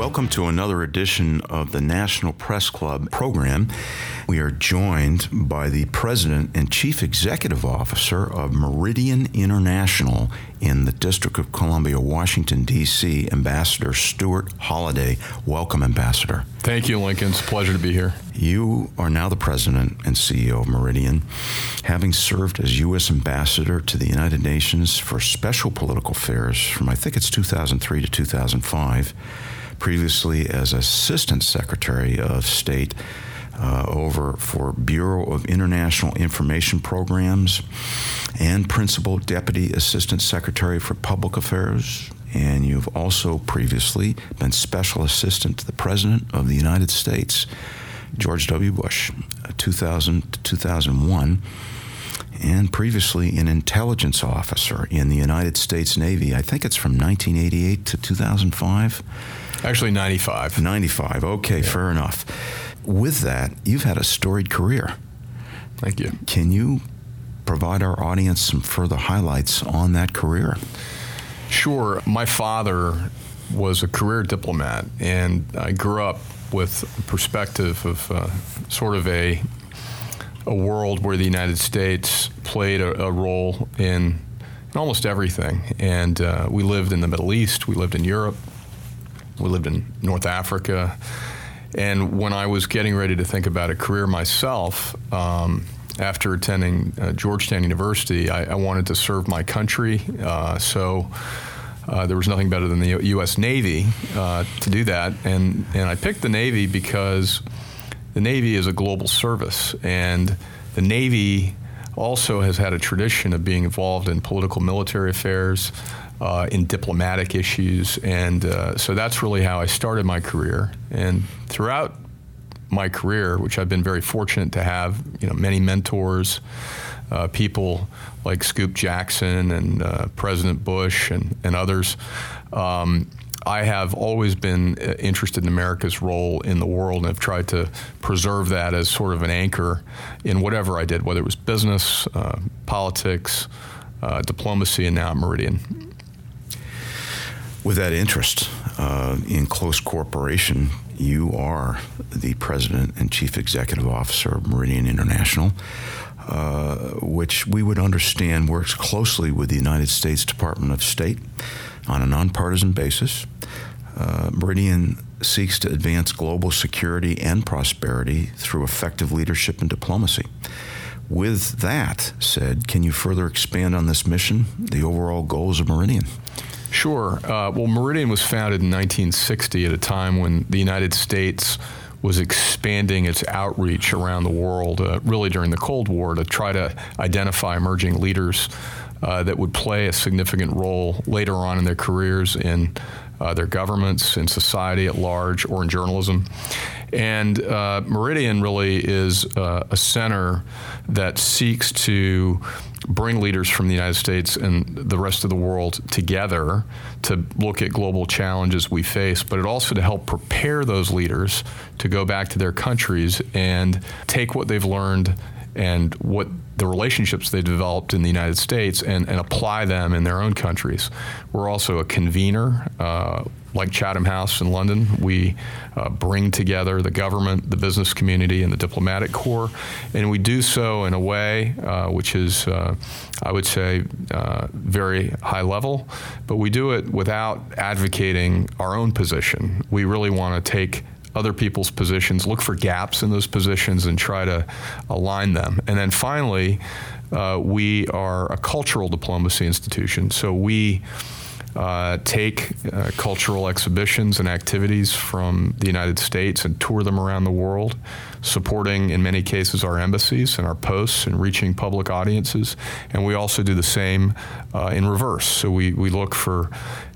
Welcome to another edition of the National Press Club program. We are joined by the President and Chief Executive Officer of Meridian International in the District of Columbia, Washington, D.C., Ambassador Stuart Holliday. Welcome, Ambassador. Thank you, Lincoln. It's a pleasure to be here. You are now the President and CEO of Meridian, having served as U.S. Ambassador to the United Nations for Special Political Affairs from I think it's 2003 to 2005 previously as Assistant Secretary of State uh, over for Bureau of International Information Programs and Principal Deputy Assistant Secretary for Public Affairs. And you've also previously been Special Assistant to the President of the United States, George W. Bush, 2000 to 2001 and previously an intelligence officer in the United States Navy. I think it's from 1988 to 2005. Actually, 95. 95. Okay, yeah. fair enough. With that, you've had a storied career. Thank you. Can you provide our audience some further highlights on that career? Sure. My father was a career diplomat, and I grew up with a perspective of uh, sort of a a world where the United States played a, a role in, in, almost everything. And uh, we lived in the Middle East, we lived in Europe, we lived in North Africa. And when I was getting ready to think about a career myself, um, after attending uh, Georgetown University, I, I, wanted to serve my country. Uh, so uh, there was nothing better than the U.S. Navy uh, to do that. And, and I picked the Navy because the Navy is a global service. And the Navy also has had a tradition of being involved in political military affairs uh, in diplomatic issues. And uh, so that's really how I started my career. And throughout my career, which I've been very fortunate to have, you know, many mentors, uh, people like Scoop Jackson and uh, President Bush and, and others. Um, I have always been uh, interested in America's role in the world and have tried to preserve that as sort of an anchor in whatever I did, whether it was business, uh, politics, diplomacy, and now Meridian with that interest uh, in close cooperation, you are the president and chief executive officer of Meridian International, uh, which we would understand works closely with the United States Department of State on a nonpartisan basis. Uh, Meridian seeks to advance global security and prosperity through effective leadership and diplomacy. With that said, can you further expand on this mission, the overall goals of Meridian? Sure. Uh, well, Meridian was founded in 1960 at a time when the United States was expanding its outreach around the world, uh, really during the Cold War, to try to identify emerging leaders uh, that would play a significant role later on in their careers in uh, their governments, in society at large, or in journalism. And uh, Meridian really is uh, a center that seeks to bring leaders from the United States and the rest of the world together to look at global challenges we face, but it also to help prepare those leaders to go back to their countries and take what they've learned and what the relationships they developed in the United States and, and apply them in their own countries. We're also a convener. Uh, like Chatham House in London, we uh, bring together the government, the business community, and the diplomatic corps, and we do so in a way uh, which is, uh, I would say, uh, very high level, but we do it without advocating our own position. We really want to take other people's positions, look for gaps in those positions, and try to align them. And then finally, uh, we are a cultural diplomacy institution. So we uh, take uh, cultural exhibitions and activities from the United States and tour them around the world, supporting, in many cases, our embassies and our posts and reaching public audiences. And we also do the same uh, in reverse. So we, we look for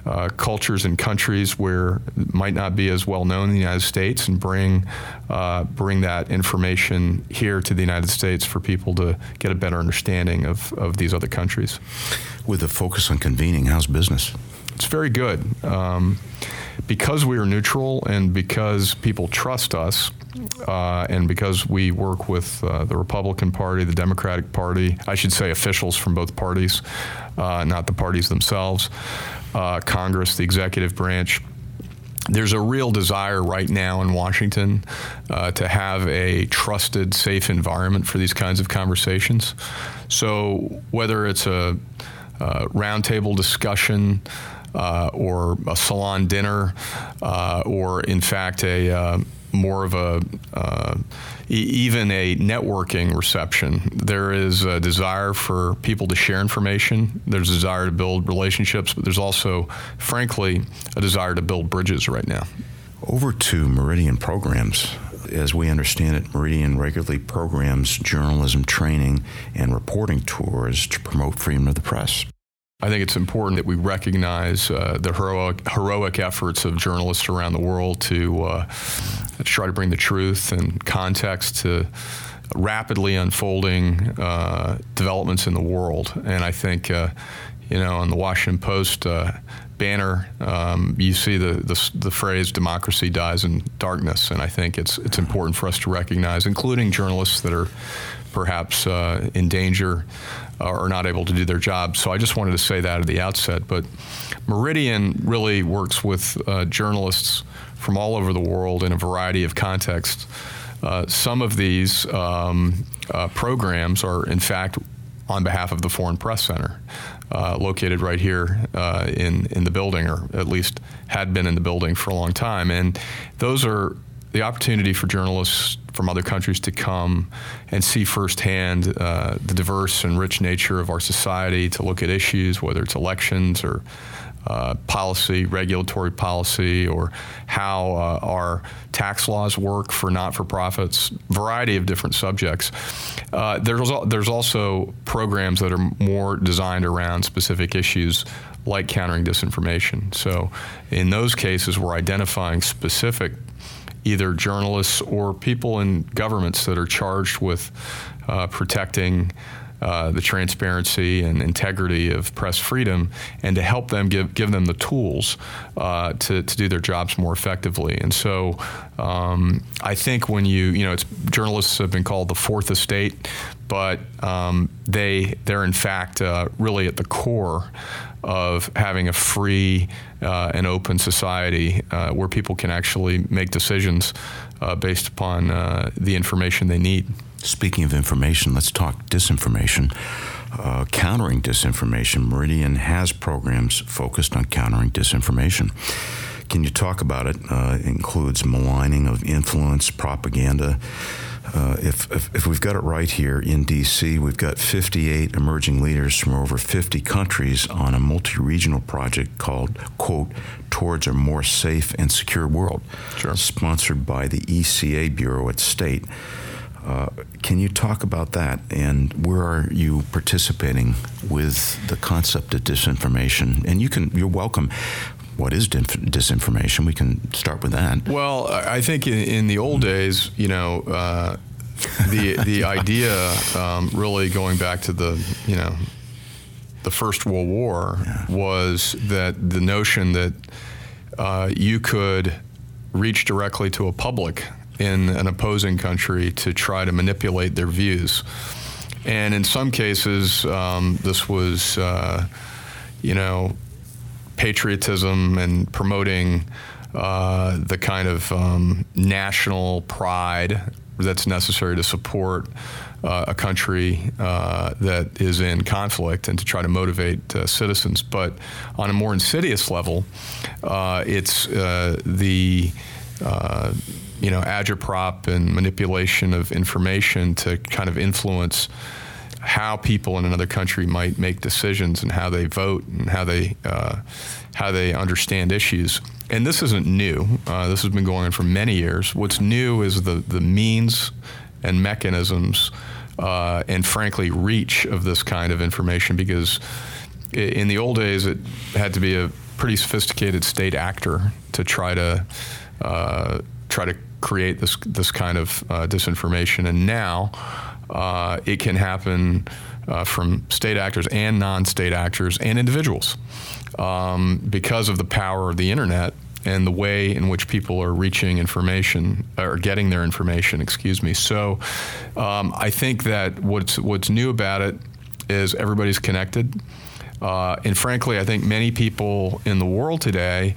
uh, cultures and countries where it might not be as well known in the United States and bring uh, bring that information here to the United States for people to get a better understanding of, of these other countries. With a focus on convening, how's business? It's very good. Um, because we are neutral and because people trust us, uh, and because we work with uh, the Republican Party, the Democratic Party, I should say officials from both parties, uh, not the parties themselves, uh, Congress, the executive branch. There's a real desire right now in Washington uh, to have a trusted, safe environment for these kinds of conversations. So, whether it's a, a roundtable discussion, uh, or a salon dinner, uh, or in fact a uh, more of a uh, e- even a networking reception. There is a desire for people to share information. There's a desire to build relationships, but there's also, frankly, a desire to build bridges right now. Over to Meridian programs. As we understand it, Meridian regularly programs journalism training and reporting tours to promote freedom of the press. I think it's important that we recognize uh, the heroic, heroic efforts of journalists around the world to, uh, try to bring the truth and context to rapidly unfolding uh, developments in the world. And I think, uh, you know, on the Washington Post uh, banner, um, you see the, the, the phrase "democracy dies in darkness," and I think it's it's important for us to recognize, including journalists that are perhaps uh, in danger uh, or not able to do their job. So I just wanted to say that at the outset. But Meridian really works with uh, journalists from all over the world in a variety of contexts. Uh, some of these um, uh, programs are, in fact, on behalf of the Foreign Press Center, uh, located right here uh, in in the building, or at least had been in the building for a long time. And those are the opportunity for journalists from other countries to come and see firsthand uh, the diverse and rich nature of our society, to look at issues, whether it's elections or uh, policy, regulatory policy, or how uh, our tax laws work for not-for-profits, variety of different subjects. Uh, there's, there's also programs that are more designed around specific issues like countering disinformation. So in those cases, we're identifying specific either journalists or people in governments that are charged with uh, protecting uh, the transparency and integrity of press freedom and to help them give, give them the tools uh, to, to do their jobs more effectively. And so um, I think when you, you know, journalists have been called the fourth estate, but um, they, they're in fact uh, really at the core of having a free uh, and open society uh, where people can actually make decisions uh, based upon uh, the information they need. Speaking of information, let's talk disinformation. Uh, countering disinformation, Meridian has programs focused on countering disinformation. Can you talk about it? Uh, it includes maligning of influence, propaganda. Uh, if, if, if, we've got it right here in DC, we've got 58 emerging leaders from over 50 countries on a multi regional project called, quote, Towards a More Safe and Secure World, sure. sponsored by the ECA Bureau at State. Uh, can you talk about that and where are you participating with the concept of disinformation? And you can, you're welcome. What is disinformation? We can start with that. Well, I think in, in the old days, you know, uh, the the idea um, really going back to the you know the First World War yeah. was that the notion that uh, you could reach directly to a public in an opposing country to try to manipulate their views. And in some cases, um, this was, uh, you know, patriotism and promoting uh, the kind of um, national pride that's necessary to support uh, a country uh, that is in conflict and to try to motivate uh, citizens. But on a more insidious level, uh, it's uh, the you know, agitprop and manipulation of information to kind of influence how people in another country might make decisions and how they vote and how they uh, how they understand issues. And this isn't new. Uh, this has been going on for many years. What's new is the the means and mechanisms uh, and frankly reach of this kind of information because in the old days it had to be a pretty sophisticated state actor to try to uh, try to create this this kind of uh, disinformation. And now uh, it can happen uh, from state actors and non-state actors and individuals um, because of the power of the internet and the way in which people are reaching information or getting their information. Excuse me. So um, I think that what's what's new about it is everybody's connected, uh, and frankly, I think many people in the world today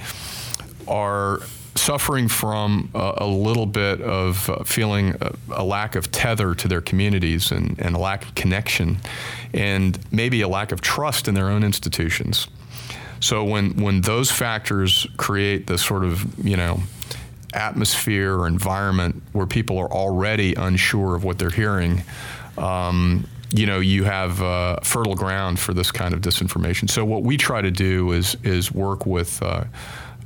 are suffering from a, little bit of uh, feeling a, a, lack of tether to their communities and, and a lack of connection and maybe a lack of trust in their own institutions. So when when those factors create the sort of you know atmosphere or environment where people are already unsure of what they're hearing, um, you know, you have uh, fertile ground for this kind of disinformation. So what we try to do is is work with uh,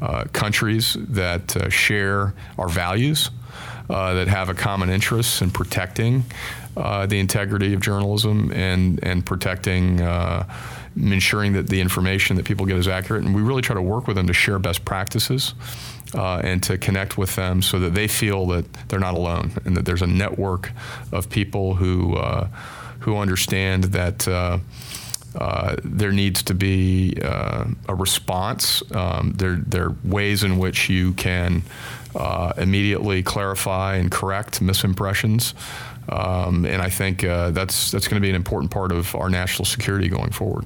uh, countries that uh, share our values, uh, that have a common interest in protecting uh, the integrity of journalism and and protecting ensuring that the information that people get is accurate. And we really try to work with them to share best practices uh, and to connect with them so that they feel that they're not alone and that there's a network of people who uh, who understand that. Uh, there needs to be uh, a response. Um, there, there are ways in which you can uh, immediately clarify and correct misimpressions. Um, and I think uh, that's that's going to be an important part of our national security going forward.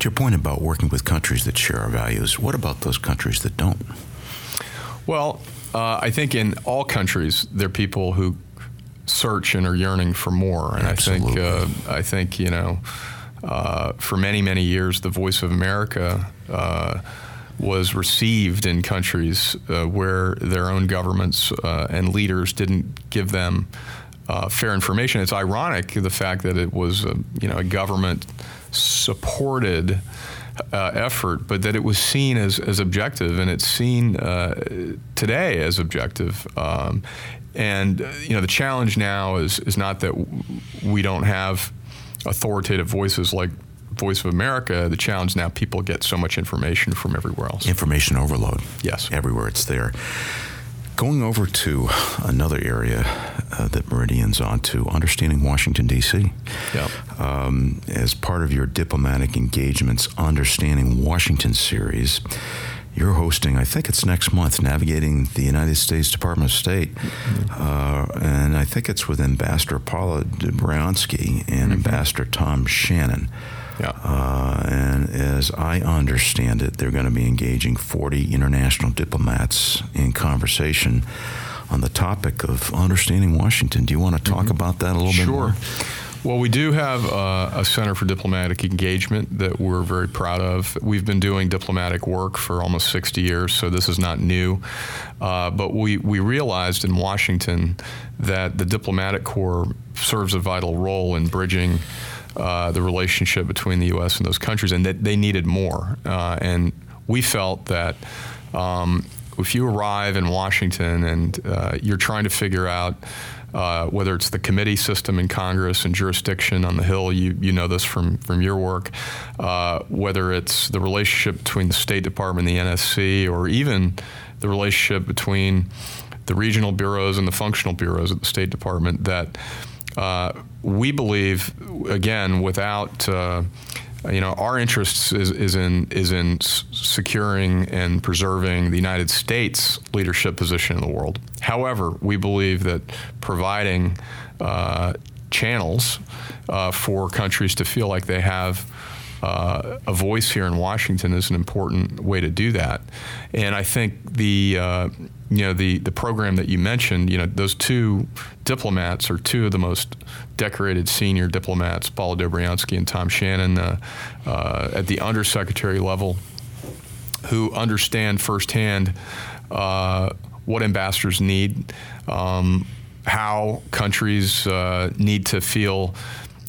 To your point about working with countries that share our values, what about those countries that don't? Well, uh, I think in all countries there are people who search and are yearning for more, and Absolutely. I think uh, I think you know. Uh, for many, many years, the Voice of America uh, was received in countries uh, where their own governments uh, and leaders didn't give them uh, fair information. It's ironic the fact that it was a, you know a government supported uh, effort, but that it was seen as, as objective, and it's seen uh, today as objective. Um, and you know the challenge now is is not that we don't have authoritative voices like Voice of America, the challenge now people get so much information from everywhere else. Information overload. Yes. Everywhere it's there. Going over to another area uh, that Meridian's on to, understanding Washington, D.C. Yep. Um, as part of your diplomatic engagements, Understanding Washington series, you're hosting, I think it's next month, Navigating the United States Department of State. Mm-hmm. Uh, and I think it's with Ambassador Paula Dobriansky and mm-hmm. Ambassador Tom Shannon. Yeah. Uh, and as I understand it, they're going to be engaging 40 international diplomats in conversation on the topic of understanding Washington. Do you want to talk mm-hmm. about that a little sure. bit more? Well, we do have uh, a Center for Diplomatic Engagement that we're very proud of. We've been doing diplomatic work for almost 60 years, so this is not new. Uh, but we, we realized in Washington that the diplomatic corps serves a vital role in bridging uh, the relationship between the U.S. and those countries, and that they needed more. Uh, and we felt that um, if you arrive in Washington and uh, you're trying to figure out uh, whether it's the committee system in Congress and jurisdiction on the Hill, you, you know this from, from your work, uh, whether it's the relationship between the State Department and the NSC, or even the relationship between the regional bureaus and the functional bureaus at the State Department, that uh, we believe, again, without uh, you know, our interest is, is in is in securing and preserving the United States leadership position in the world. However, we believe that providing uh, channels uh, for countries to feel like they have uh, a voice here in Washington is an important way to do that. And I think the uh, you know the the program that you mentioned, you know, those two diplomats are two of the most decorated senior diplomats, Paul Dobriansky and Tom Shannon, uh, uh, at the undersecretary level, who understand firsthand uh, what ambassadors need, um, how countries uh, need to feel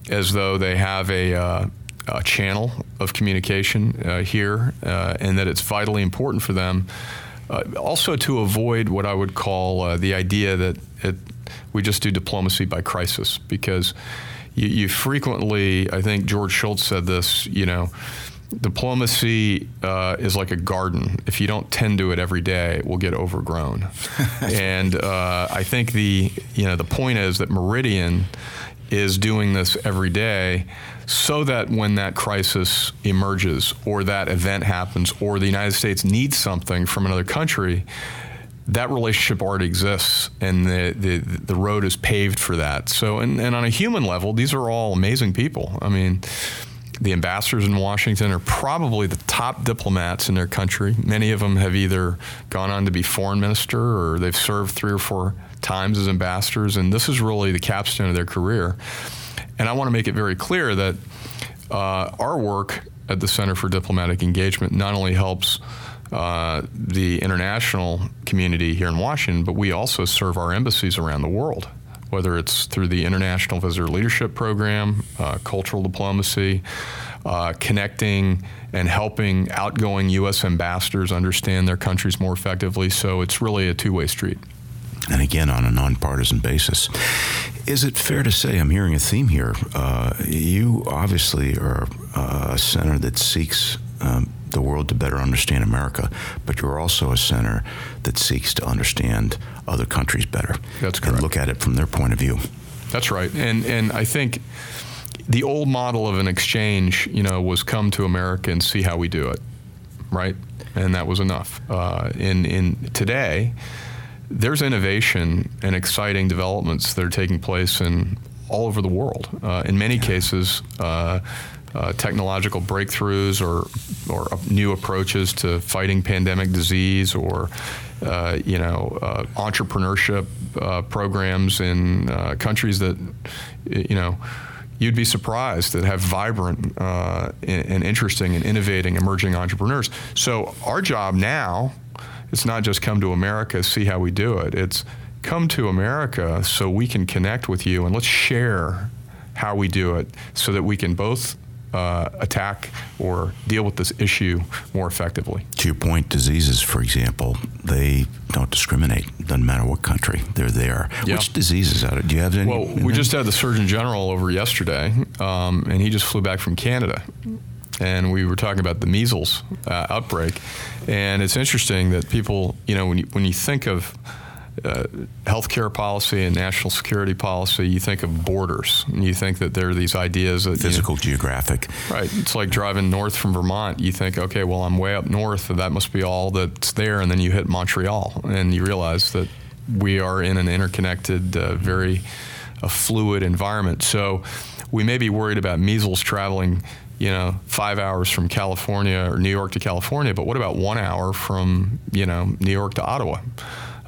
as though they have a uh, a channel of communication uh, here, uh, and that it's vitally important for them. Uh, also, to avoid what I would call uh, the idea that it, we just do diplomacy by crisis, because you, you, frequently, I think George Shultz said this, you know, diplomacy uh, is like a garden. If you don't tend to it every day, it will get overgrown. and uh, I think the you know the point is that Meridian is doing this every day so that when that crisis emerges or that event happens or the United States needs something from another country, that relationship already exists and the, the, the road is paved for that. So, and, and on a human level, these are all amazing people. I mean, the ambassadors in Washington are probably the top diplomats in their country. Many of them have either gone on to be foreign minister or they've served three or four times as ambassadors, and this is really the capstone of their career. And I want to make it very clear that uh, our work at the Center for Diplomatic Engagement not only helps uh, the international community here in Washington, but we also serve our embassies around the world whether it's through the International Visitor Leadership Program, uh, cultural diplomacy, uh, connecting and helping outgoing U.S. ambassadors understand their countries more effectively. So it's really a two way street. And again, on a nonpartisan basis. Is it fair to say, I'm hearing a theme here, uh, you obviously are uh, a center that seeks um, the world to better understand America, but you're also a center that seeks to understand other countries better. That's correct. And look at it from their point of view. That's right. And and I think the old model of an exchange, you know, was come to America and see how we do it, right? And that was enough. Uh, in in today, there's innovation and exciting developments that are taking place in all over the world. Uh, in many cases, uh, uh, technological breakthroughs or or new approaches to fighting pandemic disease or uh, you know uh, entrepreneurship uh, programs in countries that you know you'd be surprised that have vibrant uh, and interesting and innovating emerging entrepreneurs. So our job now it's not just come to America see how we do it. It's come to America so we can connect with you and let's share how we do it so that we can both uh, attack or deal with this issue more effectively. To your point, diseases, for example, they don't discriminate. Doesn't matter what country they're there. Yeah. Which diseases out? Do you have any? Well, we just had the Surgeon General over yesterday, um, and he just flew back from Canada. And we were talking about the measles uh, outbreak, and it's interesting that people, you know, when you, when you think of uh, healthcare policy and national security policy, you think of borders. And you think that there are these ideas that physical, you know, geographic. Right. It's like driving north from Vermont. You think, okay, well, I'm way up north, that must be all that's there. And then you hit Montreal, and you realize that we are in an interconnected, uh, very uh, fluid environment. So we may be worried about measles traveling you know, five hours from California or New York to California, but what about one hour from, you know, New York to Ottawa?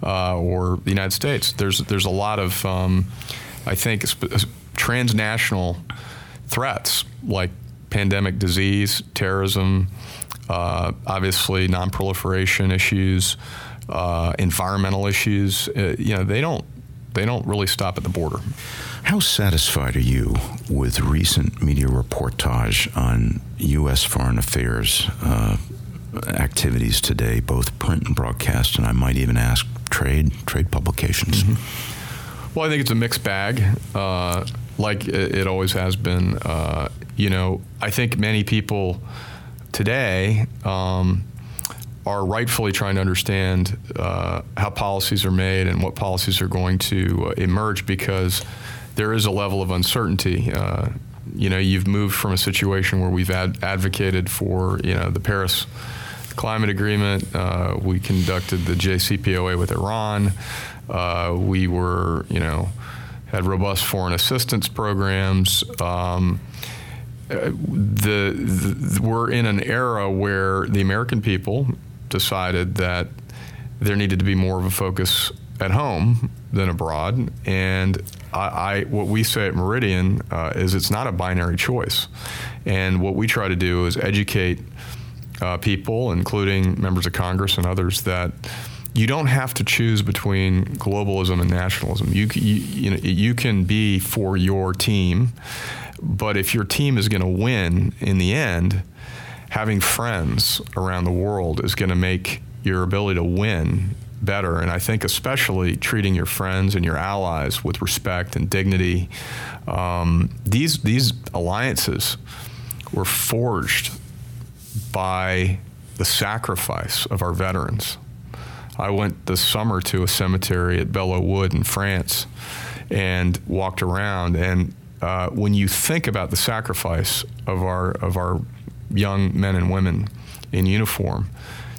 Uh, or the United States. There's there's a lot of um, I think transnational threats like pandemic disease, terrorism, uh, obviously non-proliferation issues, uh, environmental issues. Uh, you know they don't they don't really stop at the border. How satisfied are you with recent media reportage on U.S. foreign affairs uh, activities today, both print and broadcast, and I might even ask trade trade publications? Mm-hmm. Well, I think it's a mixed bag, uh, like it, always has been. Uh, you know, I think many people today um, are rightfully trying to understand uh, how policies are made and what policies are going to uh, emerge because there is a level of uncertainty. Uh, you know, you've moved from a situation where we've ad- advocated for you know the Paris climate agreement. Uh, we conducted the JCPOA with Iran. Uh, we were, you know, had robust foreign assistance programs. Um, uh, the, the, we're in an era where the American people decided that there needed to be more of a focus at home than abroad. And I, I what we say at Meridian uh, is it's not a binary choice. And what we try to do is educate uh, people, including members of Congress and others, that you don't have to choose between globalism and nationalism. You, you, you, know, you can be for your team, but if your team is going to win in the end, having friends around the world is going to make your ability to win better. And I think especially treating your friends and your allies with respect and dignity. Um, these these alliances were forged by the sacrifice of our veterans. I went this summer to a cemetery at Belleau Wood in France and walked around. And uh, when you think about the sacrifice of our of our young men and women in uniform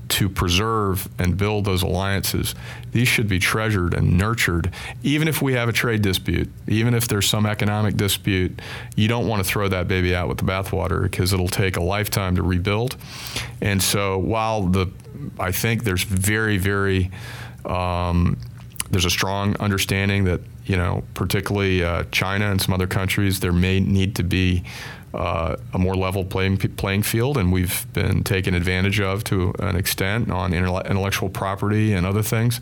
to preserve and build those alliances, these should be treasured and nurtured. Even if we have a trade dispute, even if there's some economic dispute, you don't want to throw that baby out with the bathwater because it'll take a lifetime to rebuild. And so while the I think there's very, very um, there's a strong understanding that you know, particularly uh, China and some other countries, there may need to be uh, a more level playing playing field, and we've been taken advantage of to an extent on intellectual property and other things.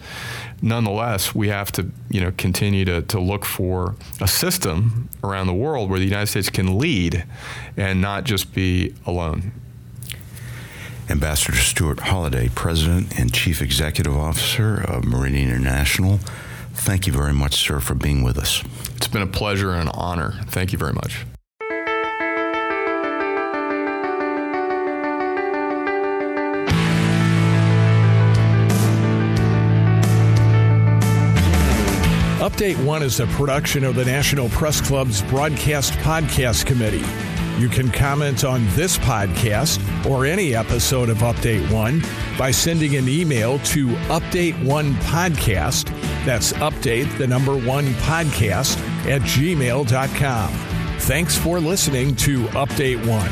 Nonetheless, we have to you know continue to, to look for a system around the world where the United States can lead and not just be alone. Ambassador Stuart Holliday, President and Chief Executive Officer of Meridian International. Thank you very much, sir, for being with us. It's been a pleasure and an honor. Thank you very much. Update One is a production of the National Press Club's Broadcast Podcast Committee. You can comment on this podcast or any episode of Update One by sending an email to Update One Podcast. That's update the number one podcast at gmail.com. Thanks for listening to Update One.